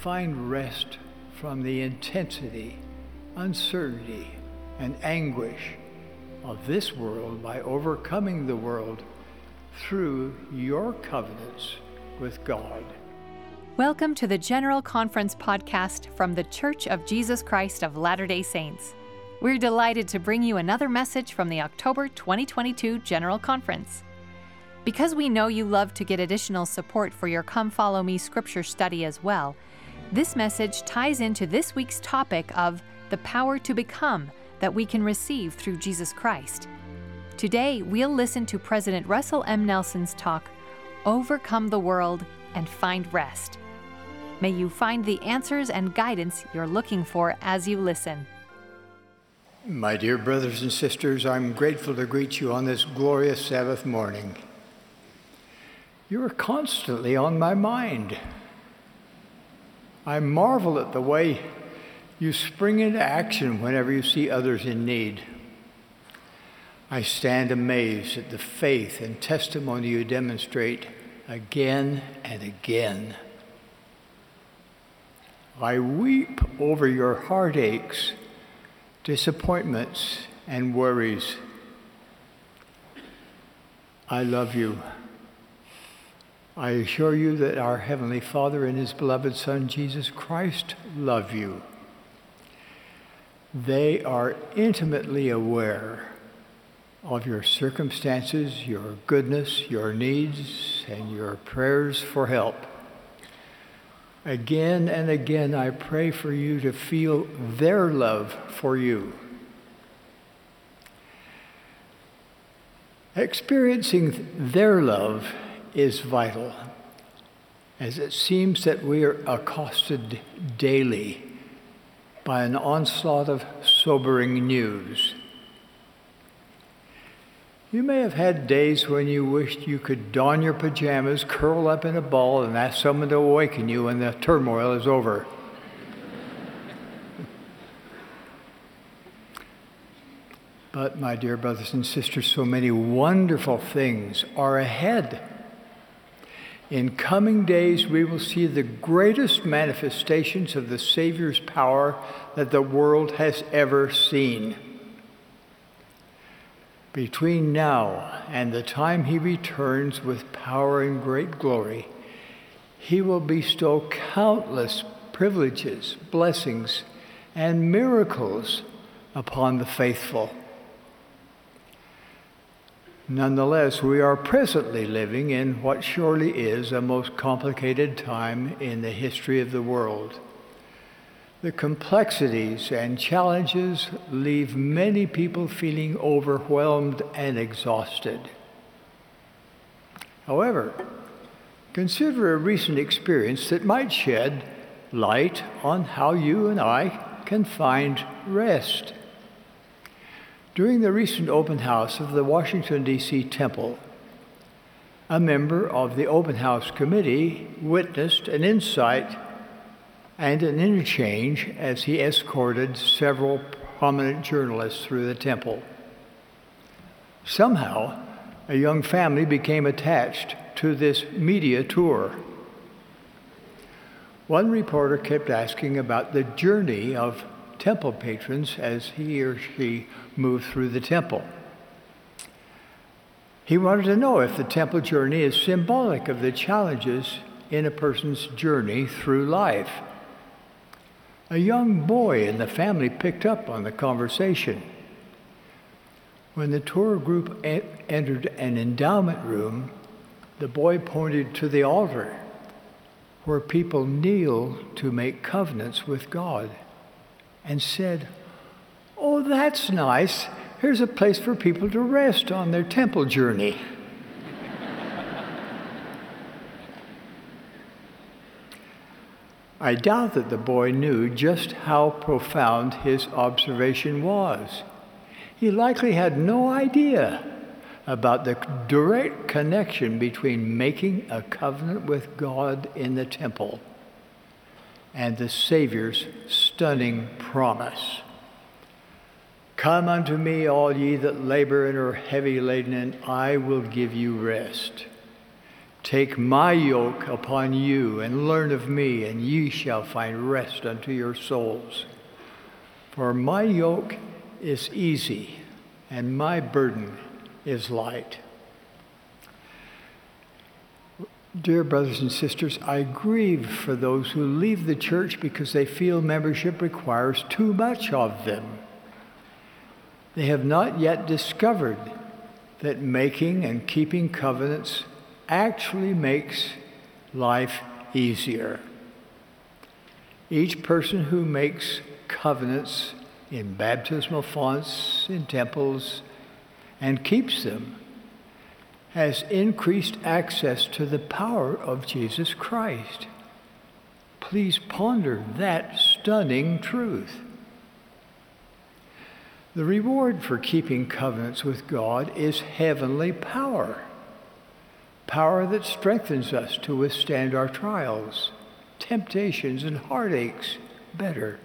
find rest from the intensity, uncertainty, and anguish of this world by overcoming the world through your covenants with God. Welcome to the General Conference podcast from the Church of Jesus Christ of Latter day Saints. We're delighted to bring you another message from the October 2022 General Conference. Because we know you love to get additional support for your Come Follow Me scripture study as well, this message ties into this week's topic of the power to become that we can receive through Jesus Christ. Today, we'll listen to President Russell M. Nelson's talk, Overcome the World and Find Rest. May you find the answers and guidance you're looking for as you listen. My dear brothers and sisters, I'm grateful to greet you on this glorious Sabbath morning. You are constantly on my mind. I marvel at the way you spring into action whenever you see others in need. I stand amazed at the faith and testimony you demonstrate again and again. I weep over your heartaches, disappointments, and worries. I love you. I assure you that our Heavenly Father and His beloved Son, Jesus Christ, love you. They are intimately aware of your circumstances, your goodness, your needs, and your prayers for help. Again and again, I pray for you to feel their love for you. Experiencing their love is vital, as it seems that we are accosted daily by an onslaught of sobering news. You may have had days when you wished you could don your pajamas, curl up in a ball, and ask someone to awaken you when the turmoil is over. but, my dear brothers and sisters, so many wonderful things are ahead. In coming days, we will see the greatest manifestations of the Savior's power that the world has ever seen. Between now and the time he returns with power and great glory, he will bestow countless privileges, blessings, and miracles upon the faithful. Nonetheless, we are presently living in what surely is a most complicated time in the history of the world. The complexities and challenges leave many people feeling overwhelmed and exhausted. However, consider a recent experience that might shed light on how you and I can find rest. During the recent open house of the Washington, D.C. Temple, a member of the open house committee witnessed an insight and an interchange as he escorted several prominent journalists through the temple. Somehow, a young family became attached to this media tour. One reporter kept asking about the journey of temple patrons as he or she moved through the temple. He wanted to know if the temple journey is symbolic of the challenges in a person's journey through life. A young boy in the family picked up on the conversation. When the tour group entered an endowment room, the boy pointed to the altar where people kneel to make covenants with God and said, Oh, that's nice. Here's a place for people to rest on their temple journey. I doubt that the boy knew just how profound his observation was. He likely had no idea about the direct connection between making a covenant with God in the temple and the Savior's stunning promise. Come unto me, all ye that labor and are heavy laden, and I will give you rest. Take my yoke upon you and learn of me, and ye shall find rest unto your souls. For my yoke is easy, and my burden is light. Dear brothers and sisters, I grieve for those who leave the church because they feel membership requires too much of them. They have not yet discovered that making and keeping covenants actually makes life easier. Each person who makes covenants in baptismal fonts, in temples, and keeps them has increased access to the power of Jesus Christ. Please ponder that stunning truth. The reward for keeping covenants with God is heavenly power power that strengthens us to withstand our trials, temptations, and heartaches better.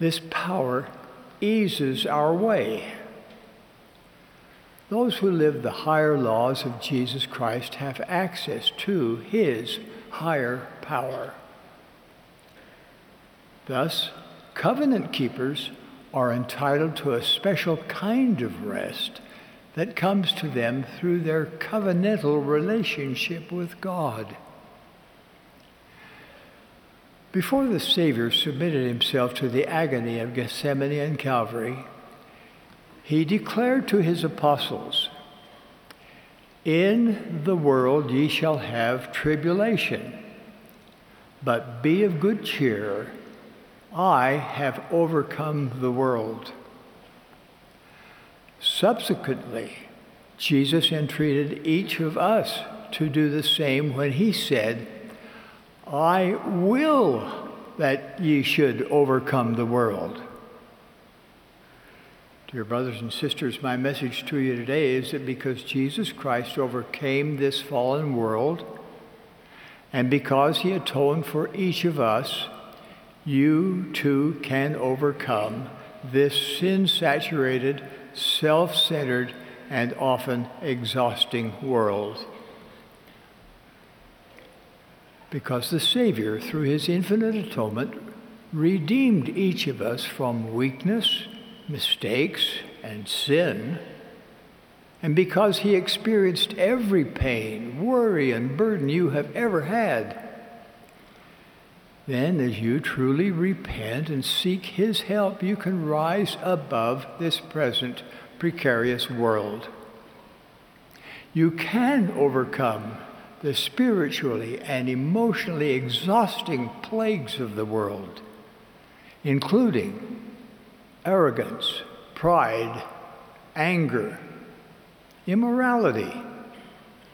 This power eases our way. Those who live the higher laws of Jesus Christ have access to his higher power. Thus, covenant keepers are entitled to a special kind of rest that comes to them through their covenantal relationship with God. Before the Savior submitted himself to the agony of Gethsemane and Calvary, he declared to his apostles, In the world ye shall have tribulation, but be of good cheer. I have overcome the world. Subsequently, Jesus entreated each of us to do the same when he said, I will that ye should overcome the world. Dear brothers and sisters, my message to you today is that because Jesus Christ overcame this fallen world, and because he atoned for each of us, you too can overcome this sin saturated self centered, and often exhausting world. Because the Savior, through his infinite atonement, redeemed each of us from weakness, mistakes, and sin, and because he experienced every pain, worry, and burden you have ever had, then as you truly repent and seek His help, you can rise above this present precarious world. You can overcome the spiritually and emotionally exhausting plagues of the world, including arrogance, pride, anger, immorality,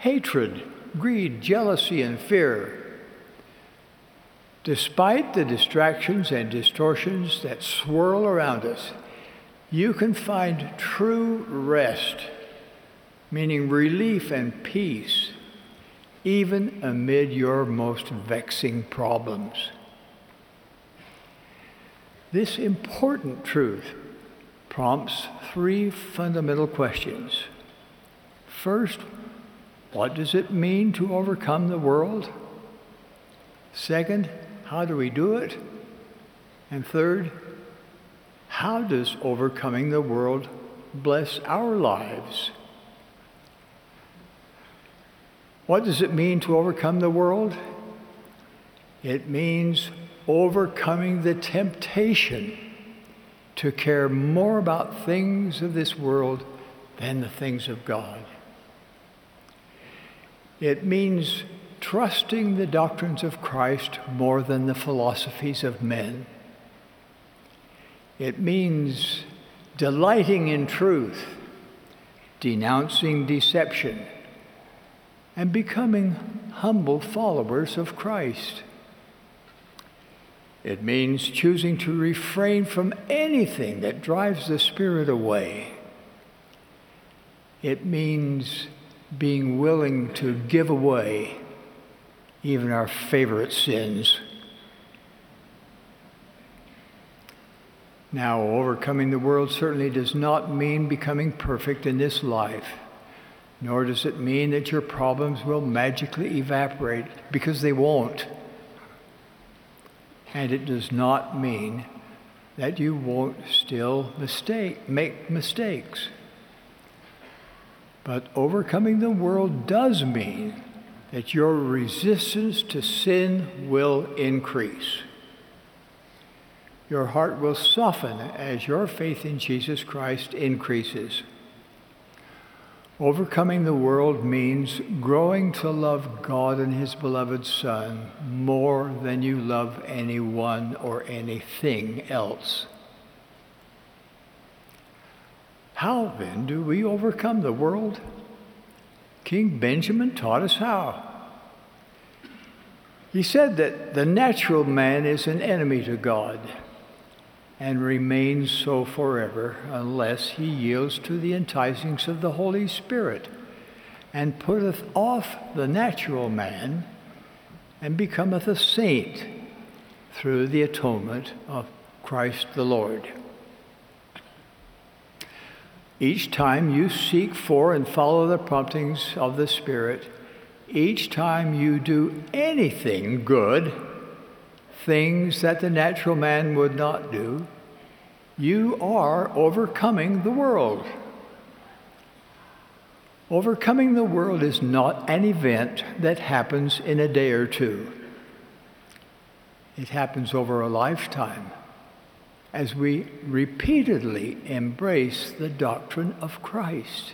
hatred, greed, jealousy, and fear Despite the distractions and distortions that swirl around us, you can find true rest, meaning relief and peace, even amid your most vexing problems. This important truth prompts three fundamental questions. First, what does it mean to overcome the world? Second, how do we do it? And third, how does overcoming the world bless our lives? What does it mean to overcome the world? It means overcoming the temptation to care more about things of this world than the things of God. It means trusting the doctrines of Christ more than the philosophies of men. It means delighting in truth, denouncing deception, and becoming humble followers of Christ. It means choosing to refrain from anything that drives the Spirit away. It means being willing to give away even our favorite sins. Now, overcoming the world certainly does not mean becoming perfect in this life. nor does it mean that your problems will magically evaporate, because they won't. And it does not mean that you won't still mistake, make mistakes. But overcoming the world does mean that your resistance to sin will increase. Your heart will soften as your faith in Jesus Christ increases. Overcoming the world means growing to love God and His beloved Son more than you love anyone or anything else. How then do we overcome the world? King Benjamin taught us how. He said that the natural man is an enemy to God and remains so forever unless he yields to the enticings of the Holy Spirit and putteth off the natural man and becometh a saint through the atonement of Christ the Lord. Each time you seek for and follow the promptings of the Spirit, each time you do anything good, things that the natural man would not do, you are overcoming the world. Overcoming the world is not an event that happens in a day or two. It happens over a lifetime as we repeatedly embrace the doctrine of Christ.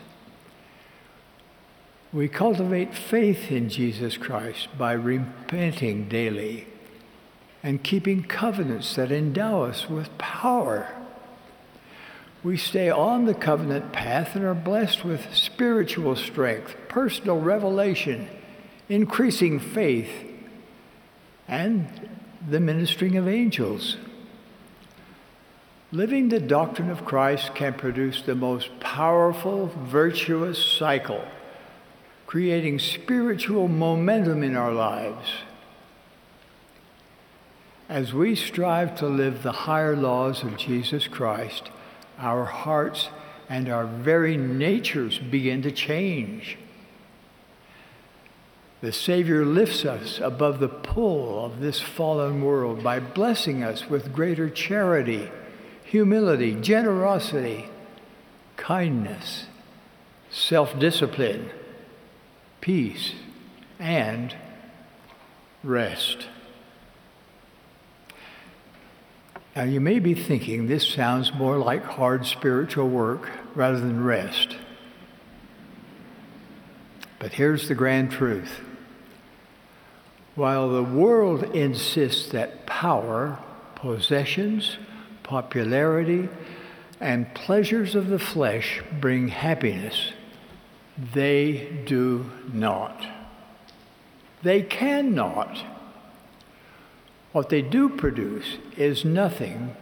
We cultivate faith in Jesus Christ by repenting daily and keeping covenants that endow us with power. We stay on the covenant path and are blessed with spiritual strength, personal revelation, increasing faith, and the ministering of angels. Living the doctrine of Christ can produce the most powerful, virtuous cycle, creating spiritual momentum in our lives as we strive to live the higher laws of Jesus Christ, our hearts and our very natures begin to change. The Savior lifts us above the pull of this fallen world by blessing us with greater charity, humility, generosity, kindness, self discipline, peace, and rest. Now, you may be thinking this sounds more like hard spiritual work rather than rest. But here's the grand truth. While the world insists that power, possessions, popularity, and pleasures of the flesh bring happiness, they do not. They cannot. What they do produce is nothing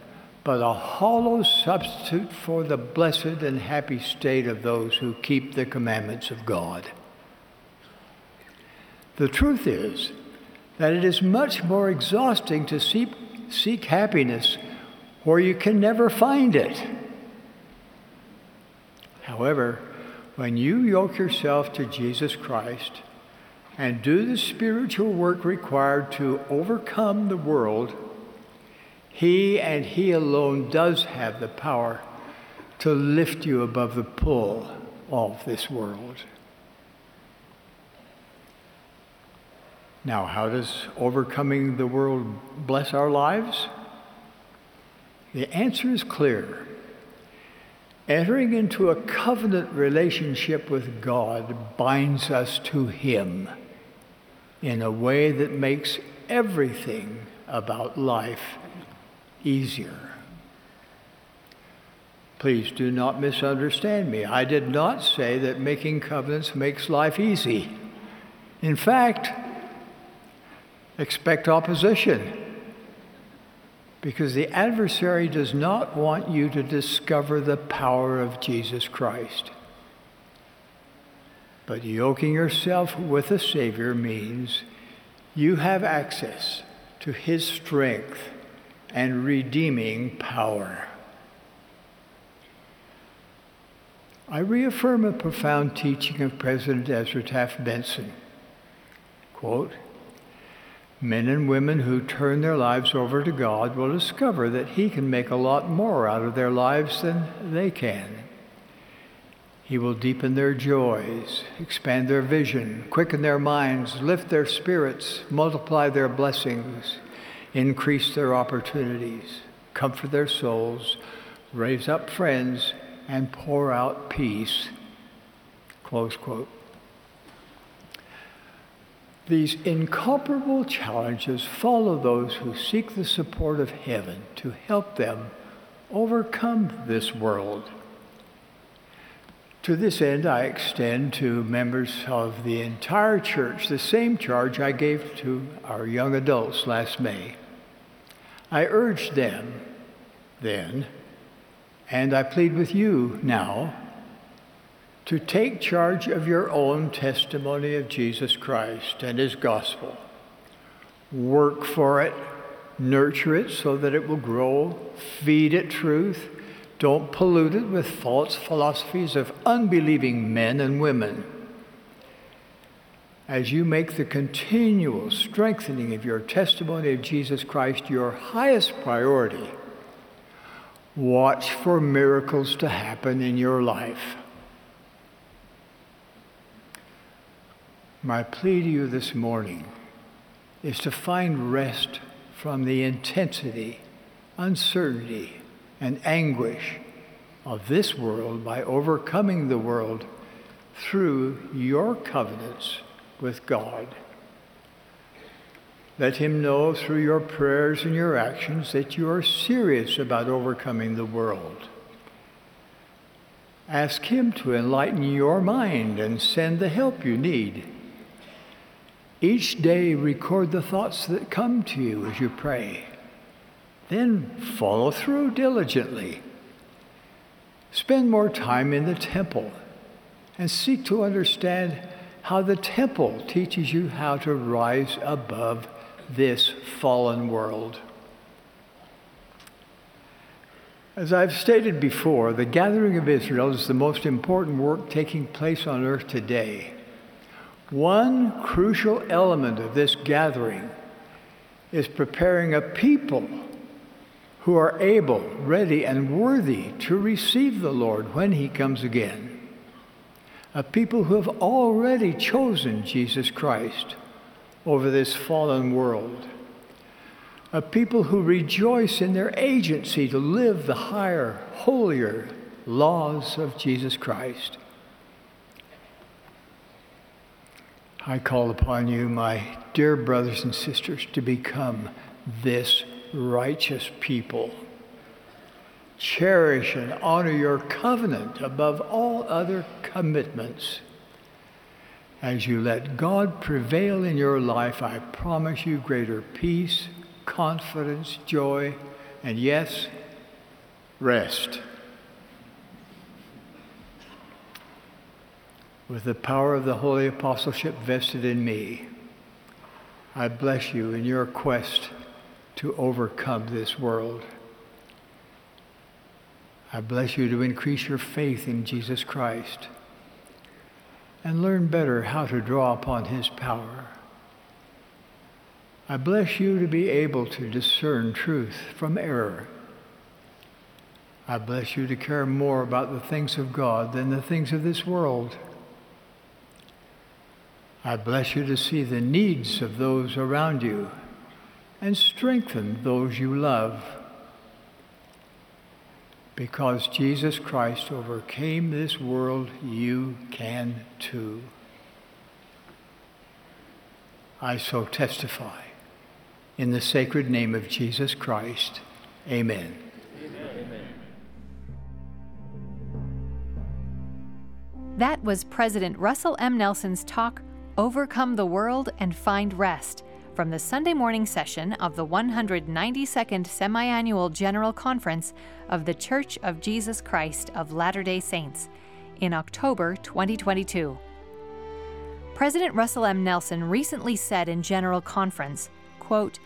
but a hollow substitute for the blessed and happy state of those who keep the commandments of God. The truth is that it is much more exhausting to seek, seek happiness where you can never find it. However, when you yoke yourself to Jesus Christ, and do the spiritual work required to overcome the world, He and He alone does have the power to lift you above the pull of this world. Now, how does overcoming the world bless our lives? The answer is clear. Entering into a covenant relationship with God binds us to Him in a way that makes everything about life easier. Please do not misunderstand me. I did not say that making covenants makes life easy. In fact, expect opposition because the adversary does not want you to discover the power of Jesus Christ. But yoking yourself with the Savior means you have access to His strength and redeeming power. I reaffirm a profound teaching of President Ezra Taft Benson. Quote, Men and women who turn their lives over to God will discover that He can make a lot more out of their lives than they can. He will deepen their joys, expand their vision, quicken their minds, lift their spirits, multiply their blessings, increase their opportunities, comfort their souls, raise up friends, and pour out peace. Close quote. These incomparable challenges follow those who seek the support of heaven to help them overcome this world. To this end, I extend to members of the entire church the same charge I gave to our young adults last May. I urge them then, and I plead with you now, to take charge of your own testimony of Jesus Christ and his gospel. Work for it, nurture it so that it will grow, feed it truth. Don't pollute it with false philosophies of unbelieving men and women. As you make the continual strengthening of your testimony of Jesus Christ your highest priority, watch for miracles to happen in your life. My plea to you this morning is to find rest from the intensity, uncertainty, and anguish of this world by overcoming the world through your covenants with God. Let him know through your prayers and your actions that you are serious about overcoming the world. Ask him to enlighten your mind and send the help you need. Each day, record the thoughts that come to you as you pray. Then follow through diligently. Spend more time in the temple and seek to understand how the temple teaches you how to rise above this fallen world. As I've stated before, the gathering of Israel is the most important work taking place on earth today. One crucial element of this gathering is preparing a people who are able, ready, and worthy to receive the Lord when he comes again. A people who have already chosen Jesus Christ over this fallen world. A people who rejoice in their agency to live the higher, holier laws of Jesus Christ. I call upon you, my dear brothers and sisters, to become this righteous people. Cherish and honor your covenant above all other commitments. As you let God prevail in your life, I promise you greater peace, confidence, joy, and yes, rest. with the power of the holy apostleship vested in me, I bless you in your quest to overcome this world. I bless you to increase your faith in Jesus Christ and learn better how to draw upon his power. I bless you to be able to discern truth from error. I bless you to care more about the things of God than the things of this world. I bless you to see the needs of those around you and strengthen those you love. Because Jesus Christ overcame this world, you can too. I so testify. In the sacred name of Jesus Christ, amen. That was President Russell M. Nelson's talk Overcome the World and Find Rest from the Sunday morning session of the 192nd Semiannual General Conference of The Church of Jesus Christ of Latter day Saints in October 2022. President Russell M. Nelson recently said in General Conference, quote,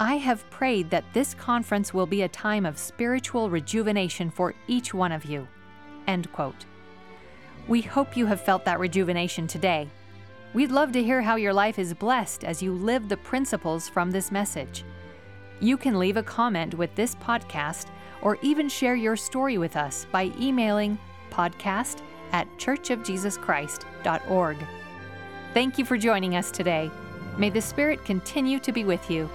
I have prayed that this conference will be a time of spiritual rejuvenation for each one of you. End quote. We hope you have felt that rejuvenation today. We'd love to hear how your life is blessed as you live the principles from this message. You can leave a comment with this podcast or even share your story with us by emailing podcast at churchofjesuschrist.org. Thank you for joining us today. May the Spirit continue to be with you